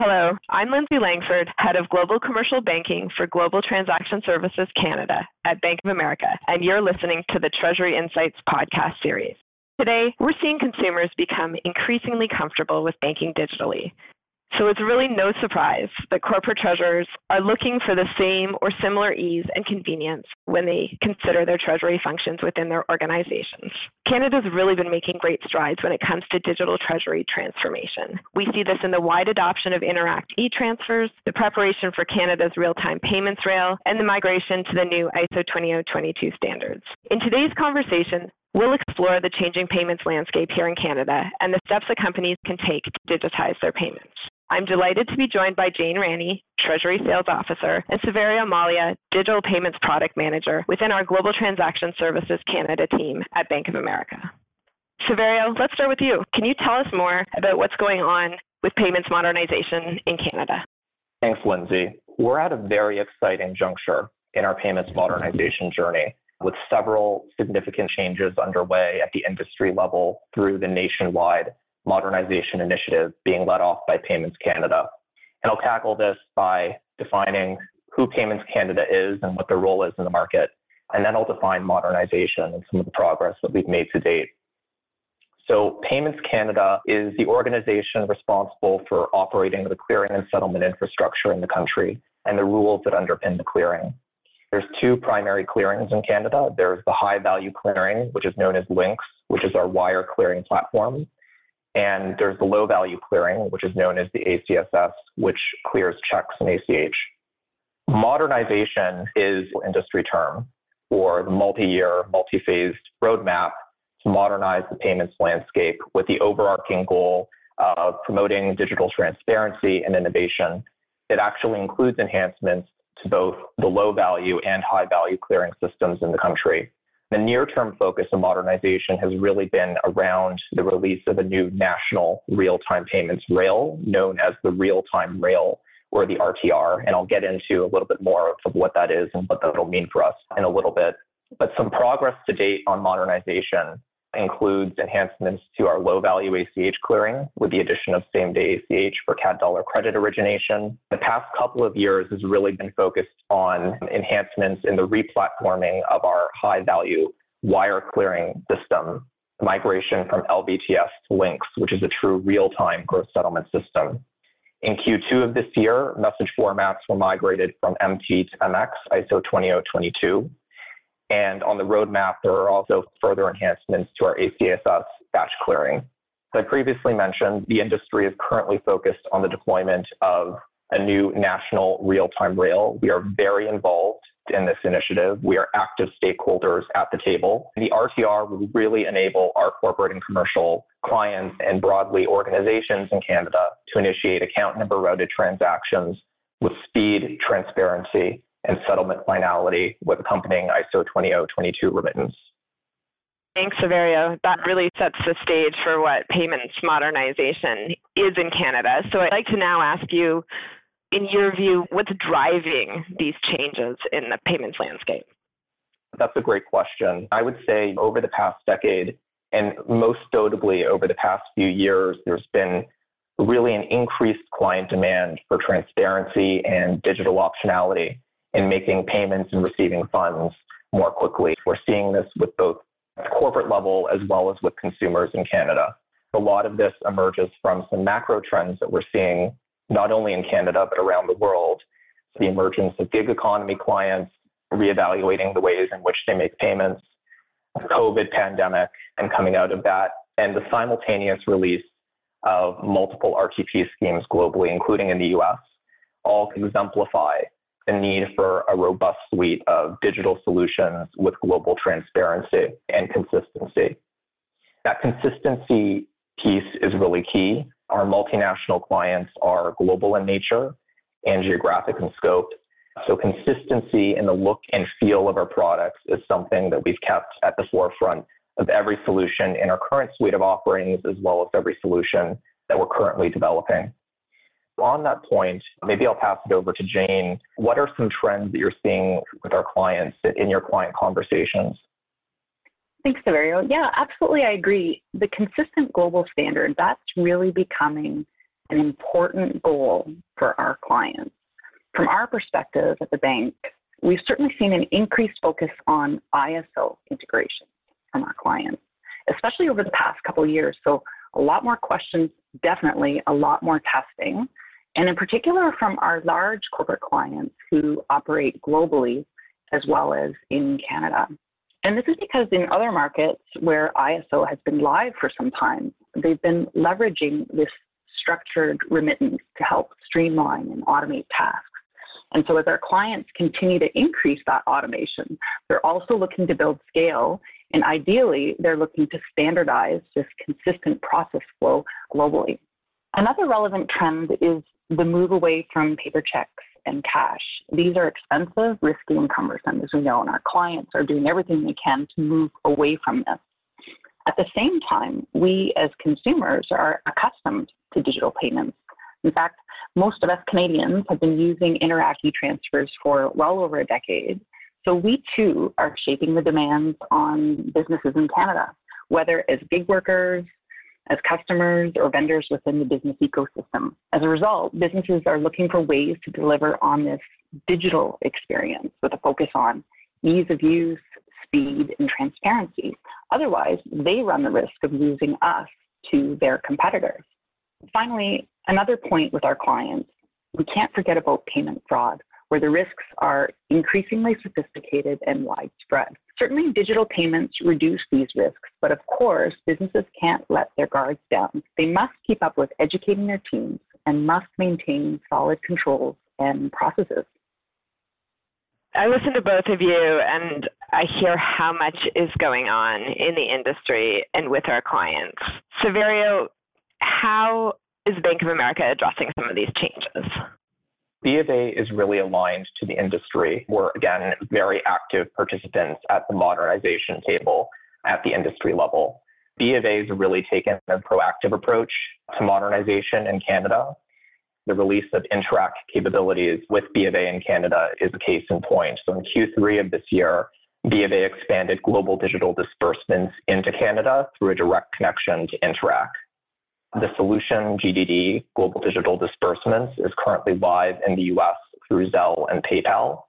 Hello, I'm Lyndsay Langford, Head of Global Commercial Banking for Global Transaction Services Canada at Bank of America, and you're listening to the Treasury Insights podcast series. Today, we're seeing consumers become increasingly comfortable with banking digitally, so it's really no surprise that corporate treasurers are looking for the same or similar ease and convenience when they consider their treasury functions within their organizations. Canada's really been making great strides when it comes to digital treasury transformation. We see this in the wide adoption of Interac e-transfers, the preparation for Canada's real-time payments rail, and the migration to the new ISO 20022 standards. In today's conversation, We'll explore the changing payments landscape here in Canada and the steps that companies can take to digitize their payments. I'm delighted to be joined by Jane Rannie, Treasury Sales Officer, and Saverio Mallia, Digital Payments Product Manager within our Global Transaction Services Canada team at Bank of America. Saverio, let's start with you. Can you tell us more about what's going on with payments modernization in Canada? Thanks, Lyndsay. We're at a very exciting juncture in our payments modernization journey with several significant changes underway at the industry level through the nationwide modernization initiative being led off by Payments Canada. And I'll tackle this by defining who Payments Canada is and what their role is in the market. And then I'll define modernization and some of the progress that we've made to date. So, Payments Canada is the organization responsible for operating the clearing and settlement infrastructure in the country and the rules that underpin the clearing. There's two primary clearings in Canada. There's the high value clearing, which is known as Lynx, which is our wire clearing platform. And there's the low value clearing, which is known as the ACSS, which clears checks and ACH. Modernization is an industry term for the multi-year, multi-phased roadmap to modernize the payments landscape with the overarching goal of promoting digital transparency and innovation. It actually includes enhancements to both the low value and high value clearing systems in the country. The near term focus of modernization has really been around the release of a new national real time payments rail known as the real time rail or the RTR. And I'll get into a little bit more of what that is and what that'll mean for us in a little bit. But some progress to date on modernization includes enhancements to our low value ACH clearing with the addition of same day ACH for CAD dollar credit origination. The past couple of years has really been focused on enhancements in the replatforming of our high value wire clearing system, migration from LVTS to Lynx, which is a true real time gross settlement system. In Q2 of this year, message formats were migrated from MT to MX ISO 20022 and on the roadmap, there are also further enhancements to our ACSS batch clearing. As I previously mentioned, the industry is currently focused on the deployment of a new national real-time rail. We are very involved in this initiative. We are active stakeholders at the table. The RTR will really enable our corporate and commercial clients and broadly organizations in Canada to initiate account number routed transactions with speed, transparency, and settlement finality with accompanying ISO 20022 remittance. Thanks, Saverio. That really sets the stage for what payments modernization is in Canada. So I'd like to now ask you, in your view, what's driving these changes in the payments landscape? That's a great question. I would say over the past decade, and most notably over the past few years, there's been really an increased client demand for transparency and digital optionality in making payments and receiving funds more quickly. We're seeing this with both corporate level as well as with consumers in Canada. A lot of this emerges from some macro trends that we're seeing not only in Canada but around the world. The emergence of gig economy clients, reevaluating the ways in which they make payments, COVID pandemic, and coming out of that, and the simultaneous release of multiple RTP schemes globally, including in the US, all exemplify the need for a robust suite of digital solutions with global transparency and consistency. That consistency piece is really key. Our multinational clients are global in nature and geographic in scope. So consistency in the look and feel of our products is something that we've kept at the forefront of every solution in our current suite of offerings, as well as every solution that we're currently developing. On that point, maybe I'll pass it over to Jane. What are some trends that you're seeing with our clients in your client conversations? Thanks, Saverio. Yeah, absolutely. I agree. The consistent global standard, that's really becoming an important goal for our clients. From our perspective at the bank, we've certainly seen an increased focus on ISO integration from our clients, especially over the past couple years. So a lot more questions, definitely a lot more testing, and in particular from our large corporate clients who operate globally as well as in Canada. And this is because in other markets where ISO has been live for some time, they've been leveraging this structured remittance to help streamline and automate tasks. And so as our clients continue to increase that automation, they're also looking to build scale and ideally they're looking to standardize this consistent process flow globally. Another relevant trend is the move away from paper checks and cash. These are expensive, risky, and cumbersome, as we know, and our clients are doing everything they can to move away from this. At the same time, we as consumers are accustomed to digital payments. In fact, most of us Canadians have been using Interac e-transfers for well over a decade. So we too are shaping the demands on businesses in Canada, whether as gig workers, as customers, or vendors within the business ecosystem. As a result, businesses are looking for ways to deliver on this digital experience with a focus on ease of use, speed, and transparency. Otherwise, they run the risk of losing us to their competitors. Finally, another point with our clients, we can't forget about payment fraud, where the risks are increasingly sophisticated and widespread. Certainly, digital payments reduce these risks, but of course, businesses can't let their guards down. They must keep up with educating their teams and must maintain solid controls and processes. I listen to both of you and I hear how much is going on in the industry and with our clients. Saverio, how is Bank of America addressing some of these changes? B of A is really aligned to the industry. We're, again, very active participants at the modernization table at the industry level. B of A has really taken a proactive approach to modernization in Canada. The release of Interac capabilities with B of A in Canada is a case in point. So in Q3 of this year, B of A expanded global digital disbursements into Canada through a direct connection to Interac. The solution, GDD, Global Digital Disbursements, is currently live in the US through Zelle and PayPal.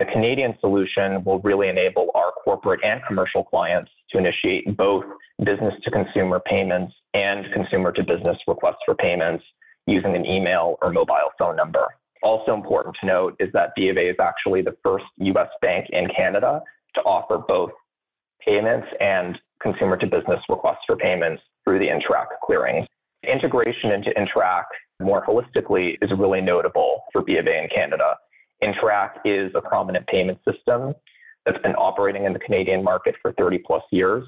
The Canadian solution will really enable our corporate and commercial clients to initiate both business to consumer payments and consumer to business requests for payments using an email or mobile phone number. Also important to note is that B of A is actually the first US bank in Canada to offer both payments and consumer to business requests for payments through the Interac clearing integration into Interac more holistically is really notable for B of A in Canada. Interac is a prominent payment system that's been operating in the Canadian market for 30 plus years.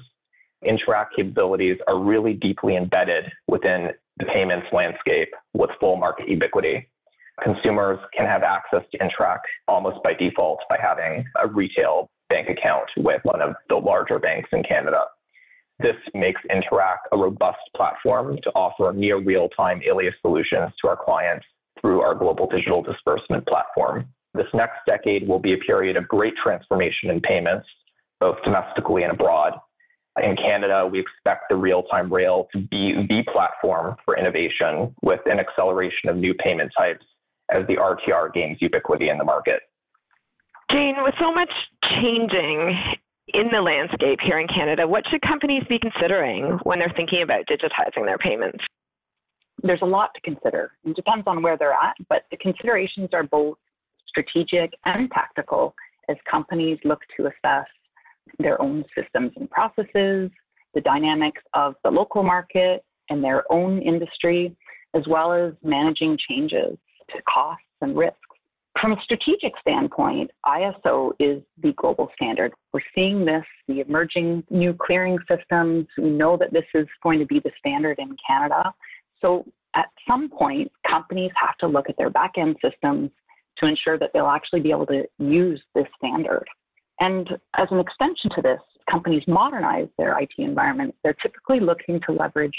Interac capabilities are really deeply embedded within the payments landscape with full market ubiquity. Consumers can have access to Interac almost by default by having a retail bank account with one of the larger banks in Canada. This makes Interac a robust platform to offer near real-time alias solutions to our clients through our global digital disbursement platform. This next decade will be a period of great transformation in payments, both domestically and abroad. In Canada, we expect the real-time rail to be the platform for innovation with an acceleration of new payment types as the RTR gains ubiquity in the market. Jane, with so much changing in the landscape here in Canada, what should companies be considering when they're thinking about digitizing their payments? There's a lot to consider. It depends on where they're at, but the considerations are both strategic and tactical as companies look to assess their own systems and processes, the dynamics of the local market and their own industry, as well as managing changes to costs and risks. From a strategic standpoint, ISO is the global standard. We're seeing this, the emerging new clearing systems. We know that this is going to be the standard in Canada. So at some point, companies have to look at their back end systems to ensure that they'll actually be able to use this standard. And as an extension to this, companies modernize their IT environment. They're typically looking to leverage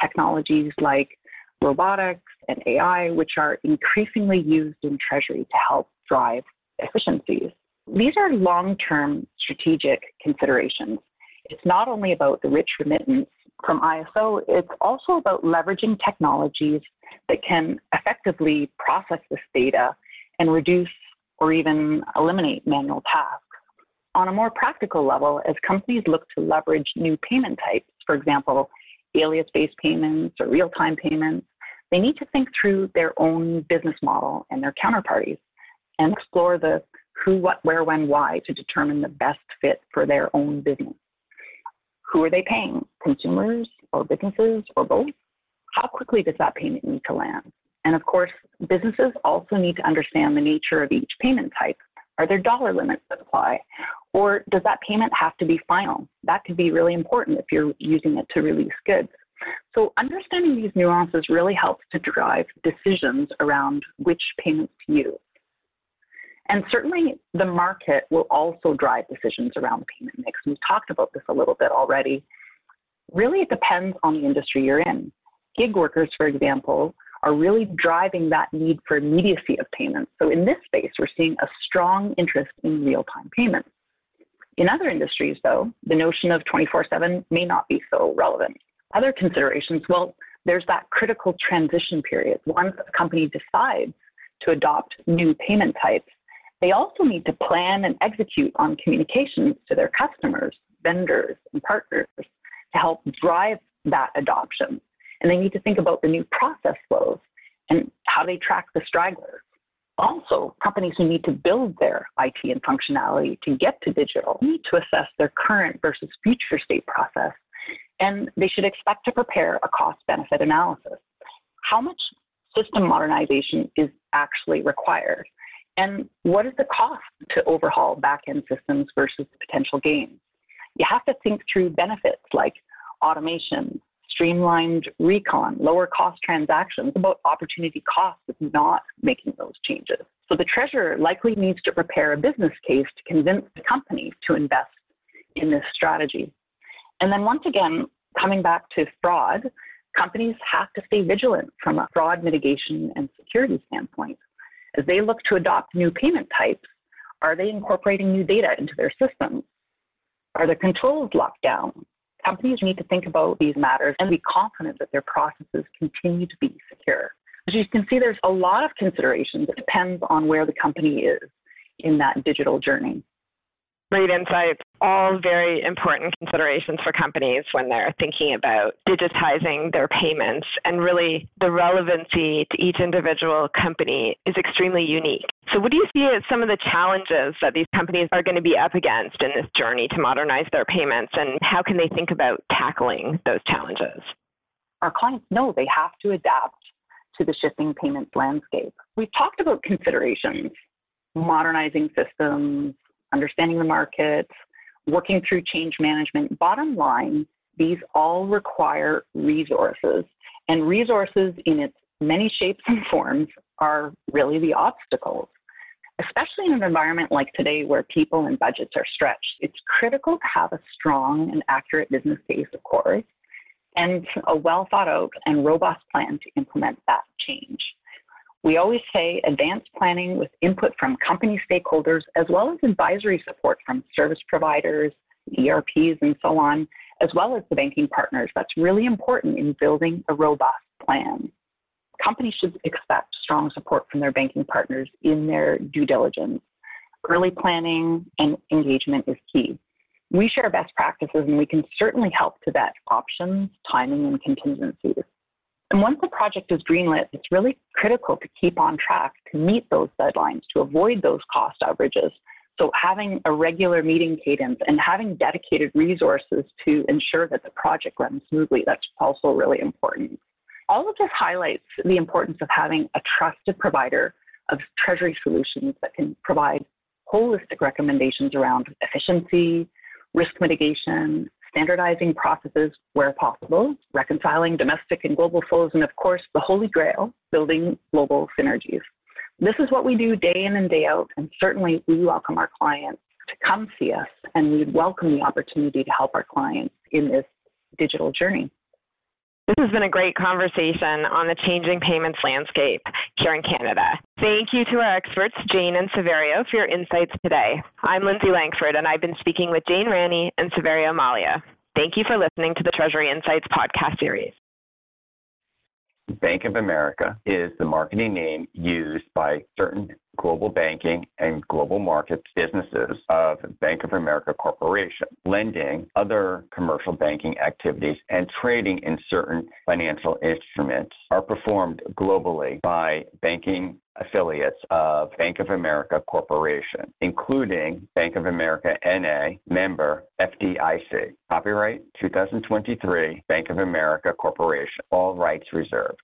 technologies like robotics and AI, which are increasingly used in Treasury to help drive efficiencies. These are long term strategic considerations. It's not only about the rich remittance from ISO, it's also about leveraging technologies that can effectively process this data and reduce or even eliminate manual tasks. On a more practical level, as companies look to leverage new payment types, for example, alias based payments or real time payments, they need to think through their own business model and their counterparties and explore the who, what, where, when, why to determine the best fit for their own business. Who are they paying? Consumers or businesses or both? How quickly does that payment need to land? And of course, businesses also need to understand the nature of each payment type. Are there dollar limits that apply? Or does that payment have to be final? That could be really important if you're using it to release goods. So understanding these nuances really helps to drive decisions around which payments to use. And certainly the market will also drive decisions around the payment mix. We've talked about this a little bit already. Really, it depends on the industry you're in. Gig workers, for example, are really driving that need for immediacy of payments. So in this space, we're seeing a strong interest in real-time payments. In other industries, though, the notion of 24-7 may not be so relevant. Other considerations, well, there's that critical transition period. Once a company decides to adopt new payment types, they also need to plan and execute on communications to their customers, vendors, and partners to help drive that adoption. And they need to think about the new process flows and how they track the stragglers. Also, companies who need to build their IT and functionality to get to digital need to assess their current versus future state process, and they should expect to prepare a cost benefit analysis. How much system modernization is actually required? And what is the cost to overhaul back-end systems versus the potential gains? You have to think through benefits like automation, streamlined recon, lower cost transactions, about opportunity costs of not making those changes. So the treasurer likely needs to prepare a business case to convince the company to invest in this strategy. And then once again, coming back to fraud, companies have to stay vigilant from a fraud mitigation and security standpoint. As they look to adopt new payment types, are they incorporating new data into their systems? Are the controls locked down? Companies need to think about these matters and be confident that their processes continue to be secure. As you can see, there's a lot of considerations. It depends on where the company is in that digital journey. Great insights. All very important considerations for companies when they're thinking about digitizing their payments. And really, the relevancy to each individual company is extremely unique. So, what do you see as some of the challenges that these companies are going to be up against in this journey to modernize their payments? And how can they think about tackling those challenges? Our clients know they have to adapt to the shifting payments landscape. We've talked about considerations modernizing systems, understanding the markets, working through change management. Bottom line, these all require resources, and resources in its many shapes and forms are really the obstacles. Especially in an environment like today where people and budgets are stretched, it's critical to have a strong and accurate business case, of course, and a well thought out and robust plan to implement that change. We always say advanced planning with input from company stakeholders as well as advisory support from service providers, ERPs, and so on, as well as the banking partners. That's really important in building a robust plan. Companies should expect strong support from their banking partners in their due diligence. Early planning and engagement is key. We share best practices and we can certainly help to vet options, timing, and contingencies. And once a project is greenlit, it's really critical to keep on track to meet those deadlines, to avoid those cost overages. So having a regular meeting cadence and having dedicated resources to ensure that the project runs smoothly, that's also really important. All of this highlights the importance of having a trusted provider of treasury solutions that can provide holistic recommendations around efficiency, risk mitigation, standardizing processes where possible, reconciling domestic and global flows, and of course, the holy grail, building global synergies. This is what we do day in and day out, and certainly we welcome our clients to come see us, and we welcome the opportunity to help our clients in this digital journey. This has been a great conversation on the changing payments landscape here in Canada. Thank you to our experts, Jane and Saverio, for your insights today. I'm Lyndsay Langford, and I've been speaking with Jane Rannie and Saverio Mallia. Thank you for listening to the Treasury Insights podcast series. Bank of America is the marketing name used by certain global banking and global markets businesses of Bank of America Corporation. Lending, other commercial banking activities, and trading in certain financial instruments are performed globally by banking affiliates of Bank of America Corporation, including Bank of America NA, member FDIC. Copyright 2023, Bank of America Corporation. All rights reserved.